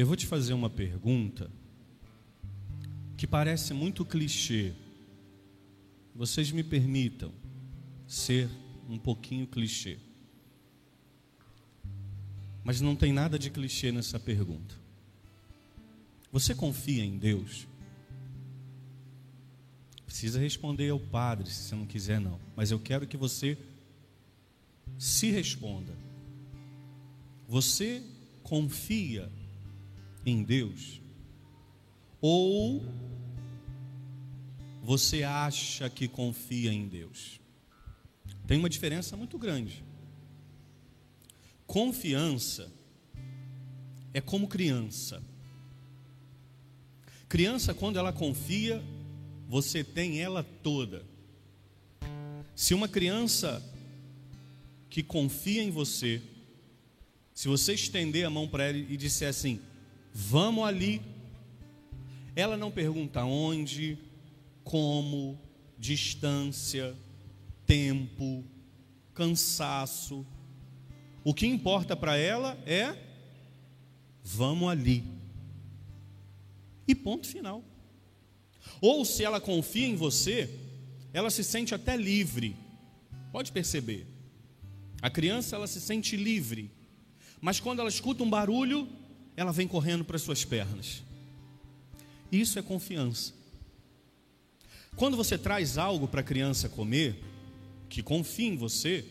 Eu vou te fazer uma pergunta que parece muito clichê. Vocês me permitam ser um pouquinho clichê. Mas não tem nada de clichê nessa pergunta. Você confia em Deus? Precisa responder ao padre, se você não quiser, não. Mas eu quero que você se responda. Você confia em Deus? Ou você acha que confia em Deus? Tem uma diferença muito grande. Confiança é como criança. Criança, quando ela confia, você tem ela toda. Se uma criança que confia em você, se você estender a mão para ela e disser assim: vamos ali, ela não pergunta onde, como, distância, tempo, cansaço, o que importa para ela é vamos ali. E ponto final. Ou se ela confia em você, ela se sente até livre. Pode perceber. A criança ela se sente livre. Mas quando ela escuta um barulho, ela vem correndo para suas pernas. Isso é confiança. Quando você traz algo para a criança comer, que confia em você,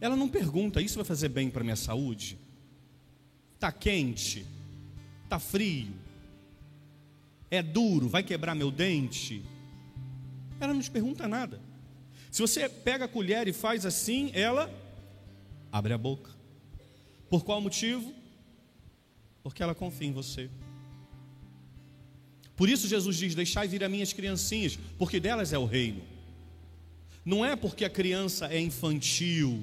ela não pergunta: Isso vai fazer bem para minha saúde? Está quente? Está frio? É duro? Vai quebrar meu dente? Ela não te pergunta nada. Se você pega a colher e faz assim, ela abre a boca. Por qual motivo? Porque ela confia em você. Por isso Jesus diz: Deixai vir a minhas criancinhas, porque delas é o reino. Não é porque a criança é infantil,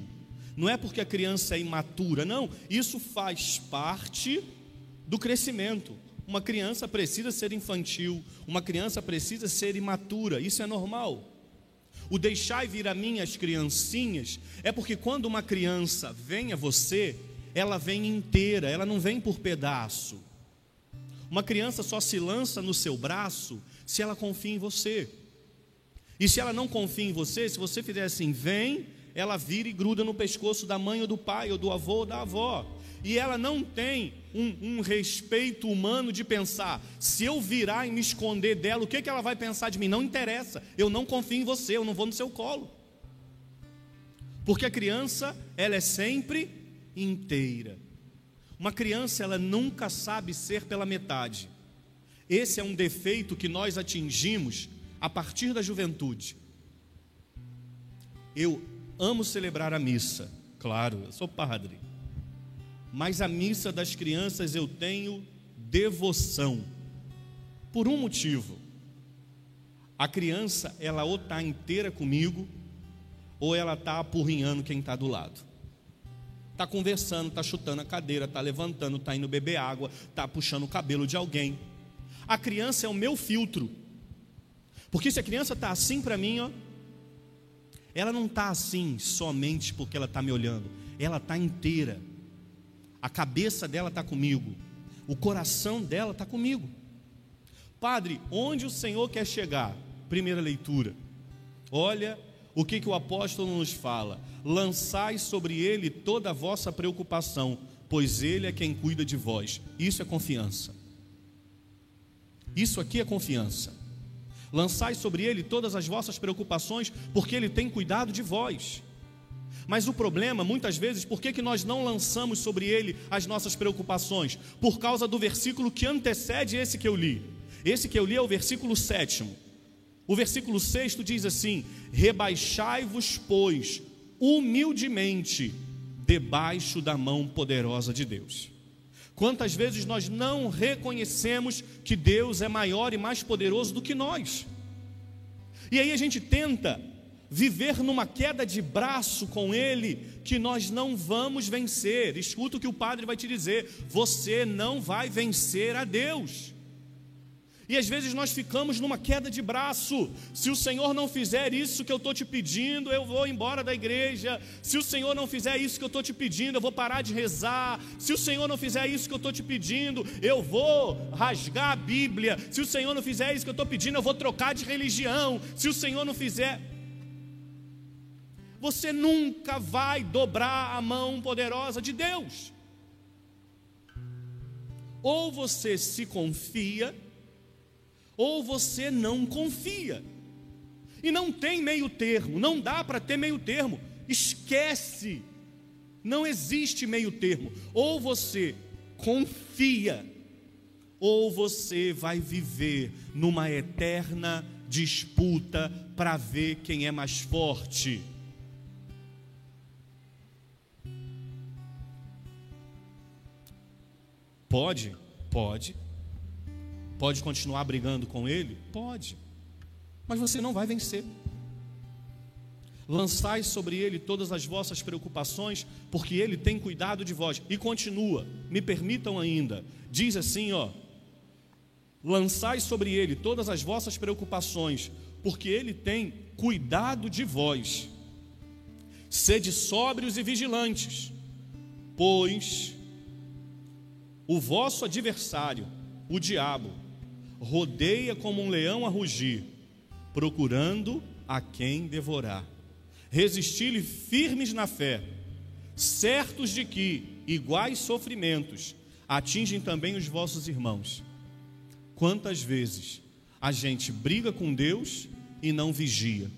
não é porque a criança é imatura, não. Isso faz parte do crescimento. Uma criança precisa ser infantil, uma criança precisa ser imatura, isso é normal. O deixai vir a mim as criancinhas é porque quando uma criança vem a você, ela vem inteira, ela não vem por pedaço. Uma criança só se lança no seu braço se ela confia em você. E se ela não confia em você, se você fizer assim, vem, ela vira e gruda no pescoço da mãe ou do pai, ou do avô ou da avó. E ela não tem um, um, respeito humano de pensar, se eu virar e me esconder dela, o que, que ela vai pensar de mim? Não interessa, eu não confio em você, eu não vou no seu colo. Porque a criança, ela é sempre inteira. Uma criança, ela nunca sabe ser pela metade. Esse é um defeito que nós atingimos a partir da juventude. Eu amo celebrar a missa, claro, eu sou padre. Mas a missa das crianças eu tenho devoção. Por um motivo. A criança, ela ou está inteira comigo, ou ela está apurrinhando quem está do lado. Está conversando, está chutando a cadeira, está levantando, está indo beber água, está puxando o cabelo de alguém. A criança é o meu filtro. Porque se a criança está assim para mim, ó, ela não está assim somente porque ela está me olhando, ela está inteira. A cabeça dela está comigo, o coração dela está comigo. Padre, onde o Senhor quer chegar? Primeira leitura. Olha o que, que o apóstolo nos fala: lançai sobre ele toda a vossa preocupação, pois ele é quem cuida de vós. Isso é confiança. Isso aqui é confiança. Lançai sobre ele todas as vossas preocupações, porque ele tem cuidado de vós. Mas o problema, muitas vezes, por que, que nós não lançamos sobre ele as nossas preocupações? Por causa do versículo que antecede esse que eu li. Esse que eu li é o versículo sétimo. O versículo sexto diz assim: Rebaixai-vos, pois, humildemente, debaixo da mão poderosa de Deus. Quantas vezes nós não reconhecemos que Deus é maior e mais poderoso do que nós? E aí a gente tenta viver numa queda de braço com Ele, que nós não vamos vencer. Escuta o que o Padre vai te dizer: você não vai vencer a Deus. E às vezes nós ficamos numa queda de braço. Se o Senhor não fizer isso que eu estou te pedindo, eu vou embora da igreja. Se o Senhor não fizer isso que eu estou te pedindo, eu vou parar de rezar. Se o Senhor não fizer isso que eu estou te pedindo, eu vou rasgar a Bíblia. Se o Senhor não fizer isso que eu estou pedindo, eu vou trocar de religião. Se o Senhor não fizer. Você nunca vai dobrar a mão poderosa de Deus. Ou você se confia ou você não confia. E não tem meio termo, não dá para ter meio termo. Esquece. Não existe meio termo. Ou você confia, ou você vai viver numa eterna disputa para ver quem é mais forte. Pode? Pode Pode continuar brigando com ele? Pode. Mas você não vai vencer. Lançai sobre ele todas as vossas preocupações, porque ele tem cuidado de vós. E continua, me permitam ainda. Diz assim, ó: Lançai sobre ele todas as vossas preocupações, porque ele tem cuidado de vós. Sede sóbrios e vigilantes, pois o vosso adversário, o diabo, rodeia como um leão a rugir, procurando a quem devorar. Resisti-lhe firmes na fé, certos de que iguais sofrimentos atingem também os vossos irmãos. Quantas vezes a gente briga com Deus e não vigia?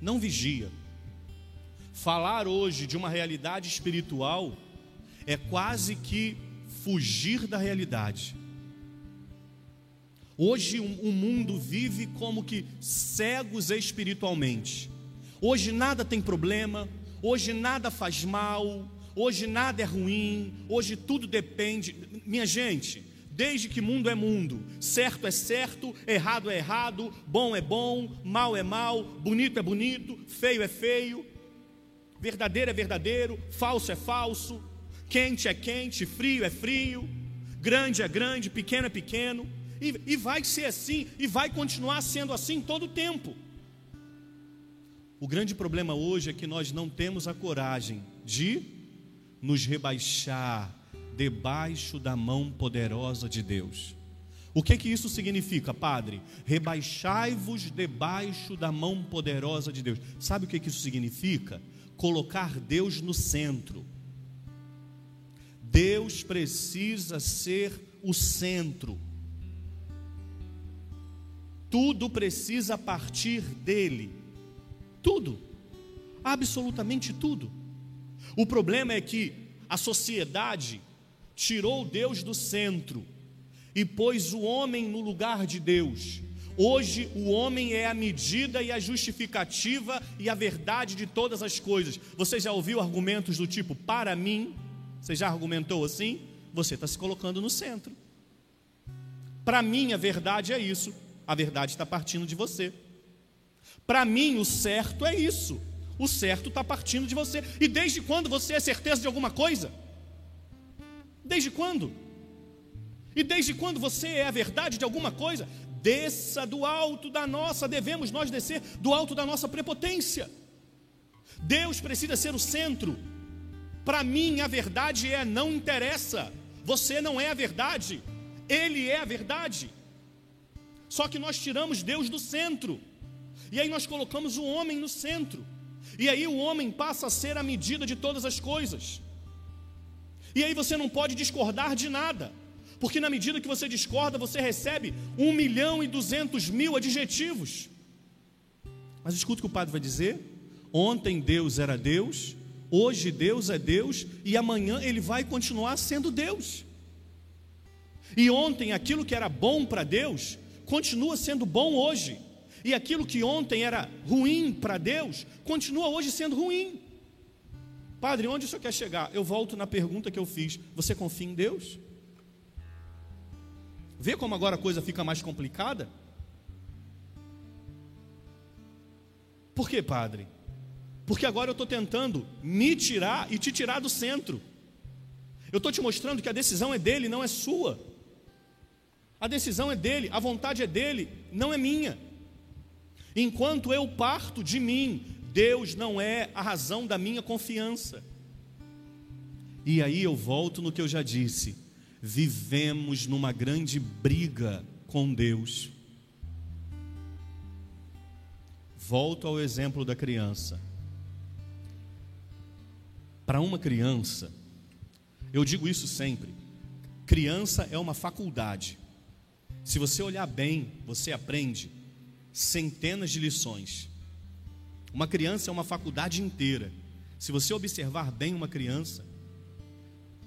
Não vigia. Falar hoje de uma realidade espiritual é quase que fugir da realidade. Hoje o mundo vive como que cegos espiritualmente. Hoje nada tem problema, hoje nada faz mal, hoje nada é ruim, hoje tudo depende. Minha gente, desde que mundo é mundo, certo é certo, errado é errado, bom é bom, mal é mal, bonito é bonito, feio é feio, verdadeiro é verdadeiro, falso é falso, quente é quente, frio é frio, grande é grande, pequeno é pequeno. E, e vai ser assim, e vai continuar sendo assim todo o tempo. O grande problema hoje é que nós não temos a coragem de nos rebaixar debaixo da mão poderosa de Deus. O que que isso significa, Padre? Rebaixai-vos debaixo da mão poderosa de Deus. Sabe o que que isso significa? Colocar Deus no centro. Deus precisa ser o centro. Tudo precisa partir dele. Tudo. Absolutamente tudo. O problema é que a sociedade tirou Deus do centro e pôs o homem no lugar de Deus. Hoje o homem é a medida e a justificativa e a verdade de todas as coisas. Você já ouviu argumentos do tipo, para mim? Você já argumentou assim? Você está se colocando no centro. Para mim, a verdade é isso. A verdade está partindo de você. Para mim, o certo é isso. O certo está partindo de você. E desde quando você é certeza de alguma coisa? Desde quando? E desde quando você é a verdade de alguma coisa? Desça do alto da nossa, devemos nós descer do alto da nossa prepotência. Deus precisa ser o centro. Para mim, a verdade é não interessa. Você não é a verdade, Ele é a verdade. Só que nós tiramos Deus do centro. E aí nós colocamos o homem no centro. E aí o homem passa a ser a medida de todas as coisas. E aí você não pode discordar de nada. Porque na medida que você discorda, você recebe um milhão e duzentos mil adjetivos. Mas escuta o que o padre vai dizer. Ontem Deus era Deus, hoje Deus é Deus e amanhã ele vai continuar sendo Deus. E ontem aquilo que era bom para Deus continua sendo bom hoje. E aquilo que ontem era ruim para Deus, continua hoje sendo ruim. Padre, onde o senhor quer chegar? Eu volto na pergunta que eu fiz: você confia em Deus? Vê como agora a coisa fica mais complicada? Por que, padre? Porque agora eu estou tentando me tirar e te tirar do centro. Eu estou te mostrando que a decisão é dele, não é sua. A decisão é dele, a vontade é dele, não é minha. Enquanto eu parto de mim, Deus não é a razão da minha confiança. E aí eu volto no que eu já disse: vivemos numa grande briga com Deus. Volto ao exemplo da criança. Para uma criança, eu digo isso sempre: criança é uma faculdade. Se você olhar bem, você aprende centenas de lições. Uma criança é uma faculdade inteira. Se você observar bem uma criança,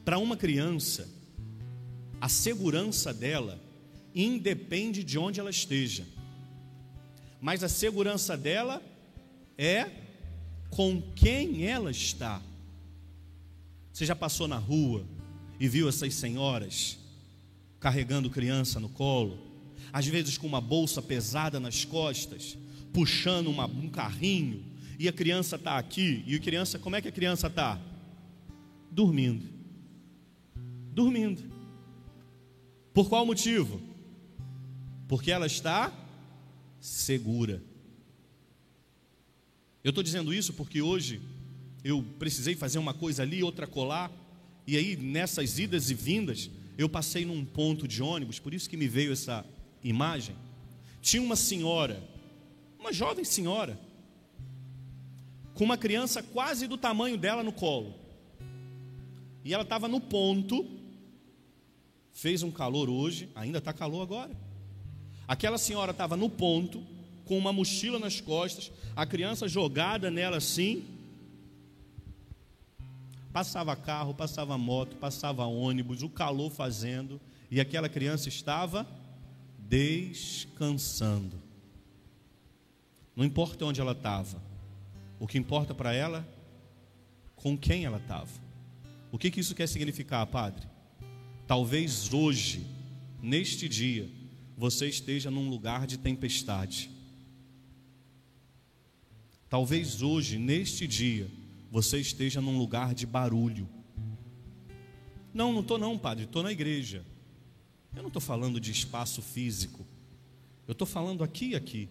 para uma criança, a segurança dela independe de onde ela esteja. Mas a segurança dela é com quem ela está. Você já passou na rua e viu essas senhoras carregando criança no colo, às vezes com uma bolsa pesada nas costas, puxando uma, um carrinho, e a criança está aqui, e a criança, como é que a criança está? Dormindo. Dormindo. Por qual motivo? Porque ela está segura. Eu estou dizendo isso porque hoje eu precisei fazer uma coisa ali, outra colar, e aí nessas idas e vindas, eu passei num ponto de ônibus, por isso que me veio essa imagem. Tinha uma senhora, uma jovem senhora, com uma criança quase do tamanho dela no colo. E ela estava no ponto, fez um calor hoje, ainda está calor agora. Aquela senhora estava no ponto, com uma mochila nas costas, a criança jogada nela assim, Passava carro, passava moto, passava ônibus, o calor fazendo, e aquela criança estava descansando. Não importa onde ela estava, o que importa para ela, com quem ela estava. O que, que isso quer significar, Padre? Talvez hoje, neste dia, você esteja num lugar de tempestade. Talvez hoje, neste dia, você esteja num lugar de barulho. Não, não estou não, padre, estou na igreja. Eu não estou falando de espaço físico. Eu estou falando aqui e aqui.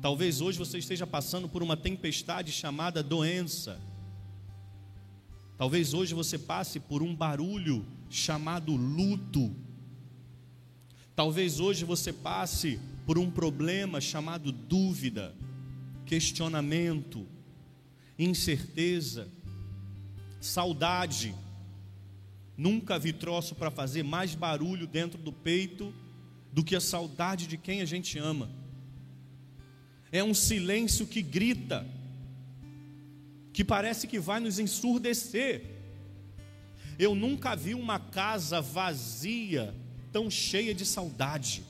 Talvez hoje você esteja passando por uma tempestade chamada doença. Talvez hoje você passe por um barulho chamado luto. Talvez hoje você passe por um problema chamado dúvida, questionamento incerteza, saudade. Nunca vi troço para fazer mais barulho dentro do peito do que a saudade de quem a gente ama. É um silêncio que grita, que parece que vai nos ensurdecer. Eu nunca vi uma casa vazia tão cheia de saudade.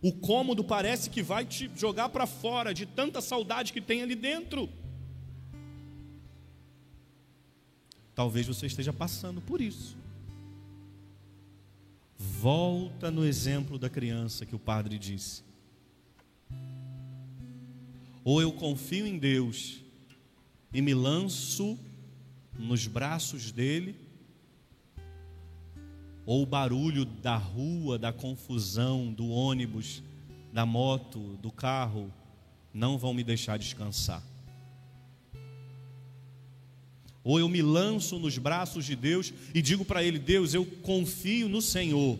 O cômodo parece que vai te jogar para fora de tanta saudade que tem ali dentro. Talvez você esteja passando por isso. Volta no exemplo da criança que o padre disse. Ou eu confio em Deus e me lanço nos braços dele, ou o barulho da rua, da confusão, do ônibus, da moto, do carro, não vão me deixar descansar ou eu me lanço nos braços de Deus e digo para Ele: Deus, eu confio no Senhor,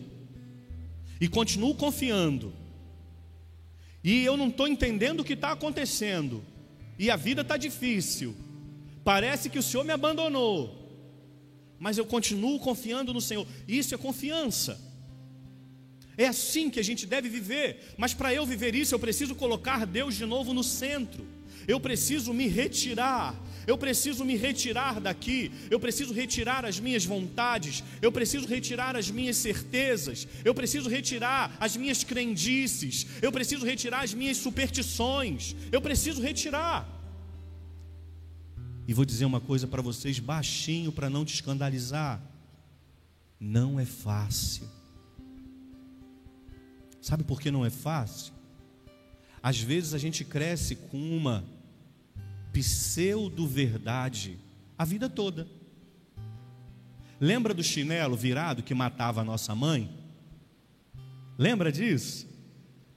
e continuo confiando, e eu não estou entendendo o que está acontecendo, e a vida está difícil, parece que o Senhor me abandonou, mas eu continuo confiando no Senhor, isso é confiança. É assim que a gente deve viver, mas para eu viver isso, eu preciso colocar Deus de novo no centro. Eu preciso me retirar eu preciso me retirar daqui, eu preciso retirar as minhas vontades, eu preciso retirar as minhas certezas, eu preciso retirar as minhas crendices, eu preciso retirar as minhas superstições, eu preciso retirar. E vou dizer uma coisa para vocês baixinho para não te escandalizar. Não é fácil. Sabe por que não é fácil? Às vezes a gente cresce com uma pseudo-verdade a vida toda. Lembra do chinelo virado que matava a nossa mãe? Lembra disso?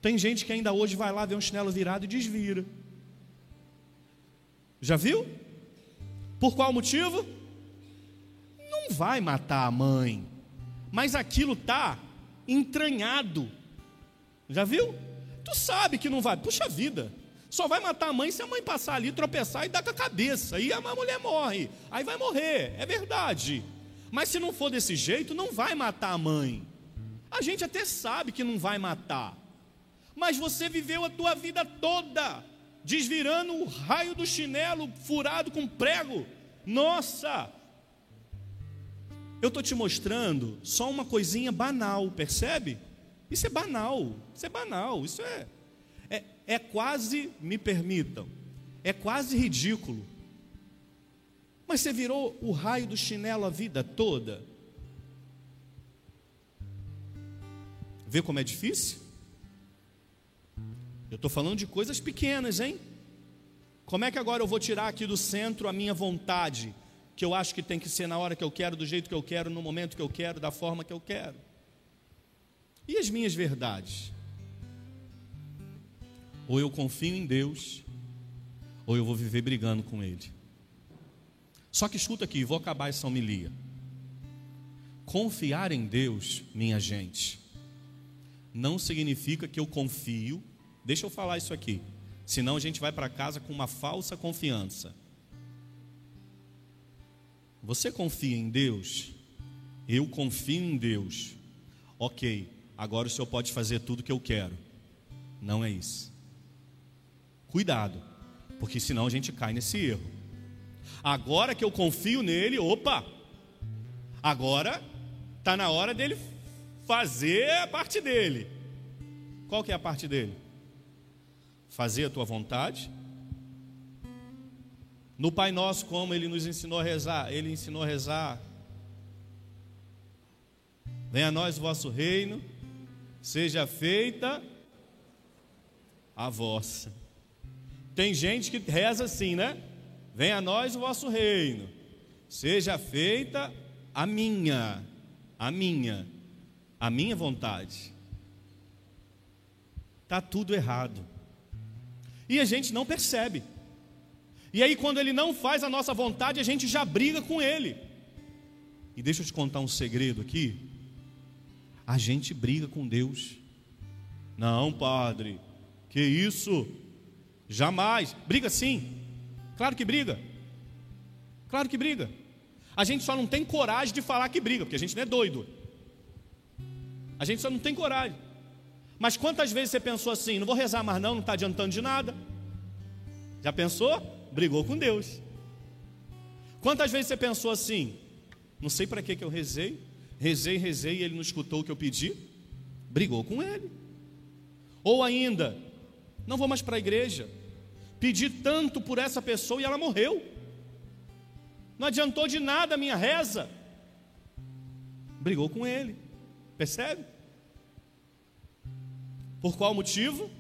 Tem gente que ainda hoje vai lá ver um chinelo virado e desvira. Já viu? Por qual motivo? Não vai matar a mãe, mas aquilo tá entranhado. Já viu? Tu sabe que não vai. Puxa vida. Só vai matar a mãe se a mãe passar ali, tropeçar e dar com a cabeça. E a mulher morre. Aí vai morrer. É verdade. Mas se não for desse jeito, não vai matar a mãe. A gente até sabe que não vai matar. Mas você viveu a tua vida toda desvirando o raio do chinelo furado com prego. Nossa! Eu estou te mostrando só uma coisinha banal, percebe? Isso é banal, isso é banal, isso é, é, é quase, me permitam, é quase ridículo. Mas você virou o raio do chinelo a vida toda? Vê como é difícil? Eu estou falando de coisas pequenas, hein? Como é que agora eu vou tirar aqui do centro a minha vontade, que eu acho que tem que ser na hora que eu quero, do jeito que eu quero, no momento que eu quero, da forma que eu quero? E as minhas verdades? Ou eu confio em Deus, ou eu vou viver brigando com Ele. Só que escuta aqui, vou acabar essa homilia. Confiar em Deus, minha gente, não significa que eu confio. Deixa eu falar isso aqui, senão a gente vai para casa com uma falsa confiança. Você confia em Deus? Eu confio em Deus. Ok, agora o Senhor pode fazer tudo que eu quero. Não é isso. Cuidado, porque senão a gente cai nesse erro. Agora que eu confio nele, opa, agora está na hora dele fazer a parte dele. Qual que é a parte dele? Fazer a tua vontade. No Pai Nosso, como ele nos ensinou a rezar, ele ensinou a rezar. Venha a nós o vosso reino, seja feita a vossa. Tem gente que reza assim, né? Venha a nós o vosso reino, seja feita a minha, a minha, a minha vontade. Está tudo errado. E a gente não percebe. E aí, quando ele não faz a nossa vontade, a gente já briga com ele. E deixa eu te contar um segredo aqui a gente briga com Deus. Não, padre, que isso? Jamais. Briga sim. Claro que briga. Claro que briga. A gente só não tem coragem de falar que briga, porque a gente não é doido. A gente só não tem coragem. Mas quantas vezes você pensou assim: não vou rezar mais, não, não está adiantando de nada? Já pensou? Brigou com Deus. Quantas vezes você pensou assim: não sei para que, que eu rezei, Rezei, rezei e ele não escutou o que eu pedi, brigou com ele. Ou ainda, não vou mais para a igreja, pedi tanto por essa pessoa e ela morreu. Não adiantou de nada a minha reza. Brigou com ele, percebe? Por qual motivo?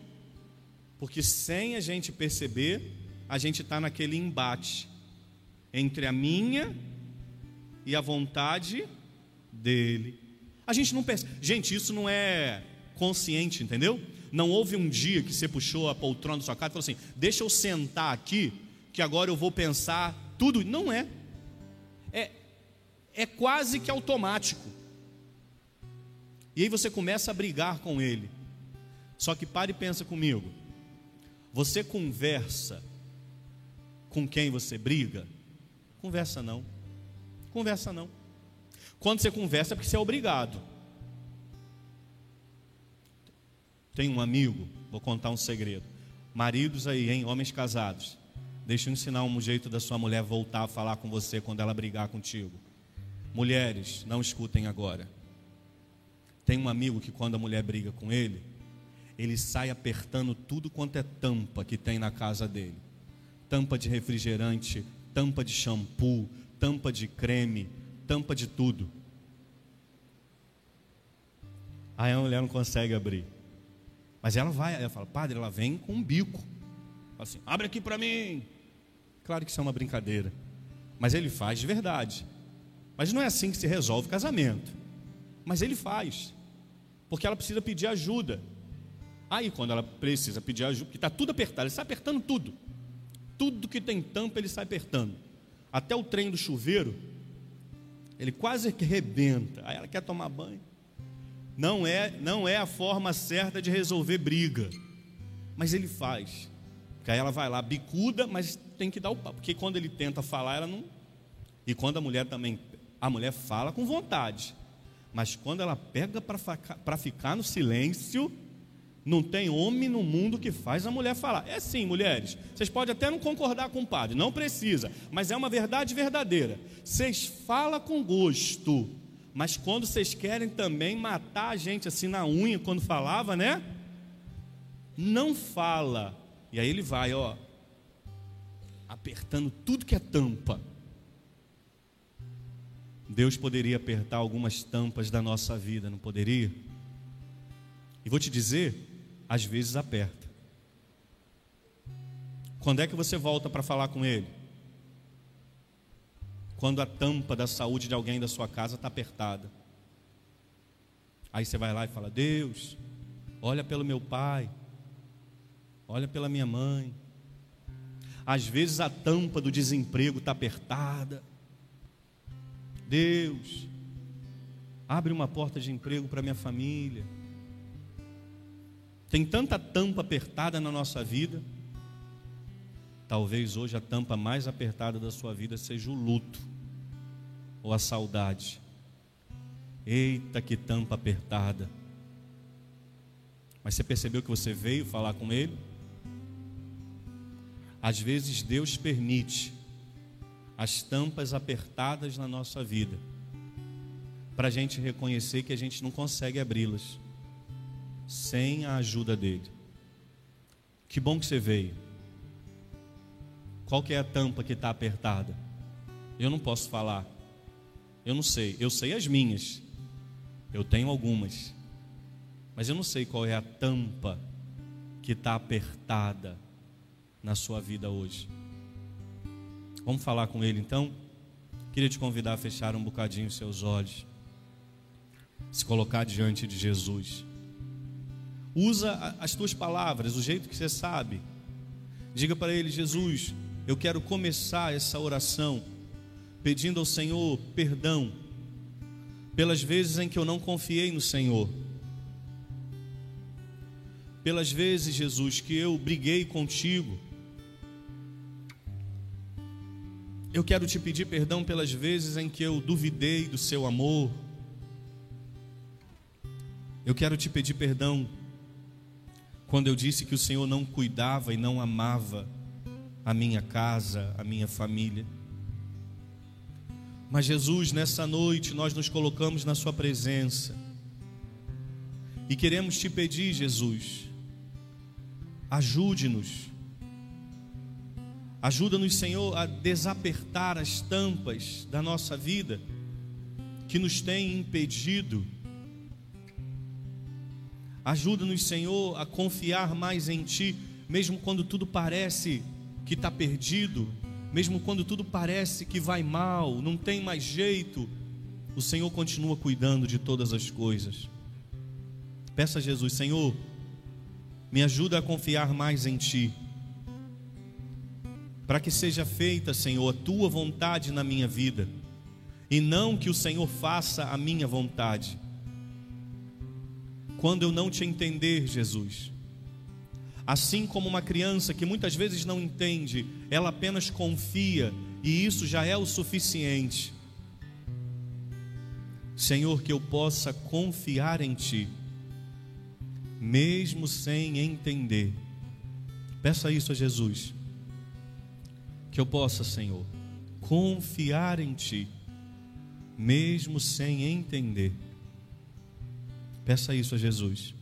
Porque sem a gente perceber, a gente está naquele embate entre a minha e a vontade dele. A gente não pensa, gente, isso não é consciente, entendeu? Não houve um dia que você puxou a poltrona da sua casa e falou assim: deixa eu sentar aqui, que agora eu vou pensar tudo. Não é. É, é quase que automático. E aí você começa a brigar com ele. Só que pare e pensa comigo. Você conversa com quem você briga? Conversa não. Conversa não. Quando você conversa é porque você é obrigado. Tem um amigo, vou contar um segredo. Maridos aí, hein? Homens casados. Deixa eu ensinar um jeito da sua mulher voltar a falar com você quando ela brigar contigo. Mulheres, não escutem agora. Tem um amigo que quando a mulher briga com ele, ele sai apertando tudo quanto é tampa que tem na casa dele. Tampa de refrigerante, tampa de shampoo, tampa de creme, tampa de tudo. Aí a mulher não consegue abrir. Mas ela vai, ela fala, padre, ela vem com um bico. Fala assim, abre aqui para mim. Claro que isso é uma brincadeira. Mas ele faz de verdade. Mas não é assim que se resolve o casamento. Mas ele faz. porque ela precisa pedir ajuda. Aí, quando ela precisa pedir ajuda, porque está tudo apertado, ele sai apertando tudo. Tudo que tem tampa, ele sai apertando. Até o trem do chuveiro, ele quase que rebenta. Aí ela quer tomar banho. Não é, não é a forma certa de resolver briga. Mas ele faz. Porque aí ela vai lá, bicuda, mas tem que dar o papo. Porque quando ele tenta falar, ela não. E quando a mulher também. A mulher fala com vontade. Mas quando ela pega para ficar no silêncio, não tem homem no mundo que faz a mulher falar. É sim, mulheres. Vocês podem até não concordar com o padre, não precisa, mas é uma verdade verdadeira. Vocês falam com gosto, mas quando vocês querem também matar a gente assim na unha, quando falava, né? Não fala. E aí ele vai, ó, apertando tudo que é tampa. Deus poderia apertar algumas tampas da nossa vida, não poderia? E vou te dizer, às vezes aperta. Quando é que você volta para falar com Ele? Quando a tampa da saúde de alguém da sua casa está apertada. Aí você vai lá e fala: Deus, olha pelo meu pai, olha pela minha mãe. Às vezes a tampa do desemprego está apertada. Deus, abre uma porta de emprego para minha família. Tem tanta tampa apertada na nossa vida. Talvez hoje a tampa mais apertada da sua vida seja o luto ou a saudade. Eita, que tampa apertada. Mas você percebeu que você veio falar com ele? Às vezes Deus permite as tampas apertadas na nossa vida, para a gente reconhecer que a gente não consegue abri-las sem a ajuda dele. Que bom que você veio. Qual que é a tampa que está apertada? Eu não posso falar. Eu não sei. Eu sei as minhas. Eu tenho algumas. Mas eu não sei qual é a tampa que está apertada na sua vida hoje. Vamos falar com ele então? Queria te convidar a fechar um bocadinho os seus olhos. Se colocar diante de Jesus. Usa as tuas palavras, o jeito que você sabe. Diga para ele, Jesus, eu quero começar essa oração pedindo ao Senhor perdão pelas vezes em que eu não confiei no Senhor. Pelas vezes, Jesus, que eu briguei contigo. Eu quero te pedir perdão pelas vezes em que eu duvidei do seu amor. Eu quero te pedir perdão quando eu disse que o Senhor não cuidava e não amava a minha casa, a minha família. Mas Jesus, nessa noite nós nos colocamos na Sua presença e queremos te pedir, Jesus, ajude-nos, ajuda-nos, Senhor, a desapertar as tampas da nossa vida que nos têm impedido Ajuda-nos, Senhor, a confiar mais em Ti, mesmo quando tudo parece que está perdido, mesmo quando tudo parece que vai mal, não tem mais jeito, o Senhor continua cuidando de todas as coisas. Peça a Jesus, Senhor, me ajuda a confiar mais em Ti, para que seja feita, Senhor, a Tua vontade na minha vida, e não que o Senhor faça a minha vontade quando eu não te entender, Jesus. Assim como uma criança que muitas vezes não entende, ela apenas confia e isso já é o suficiente. Senhor, que eu possa confiar em Ti, mesmo sem entender. Peça isso a Jesus. Que eu possa, Senhor, confiar em Ti, mesmo sem entender. Peça isso a Jesus.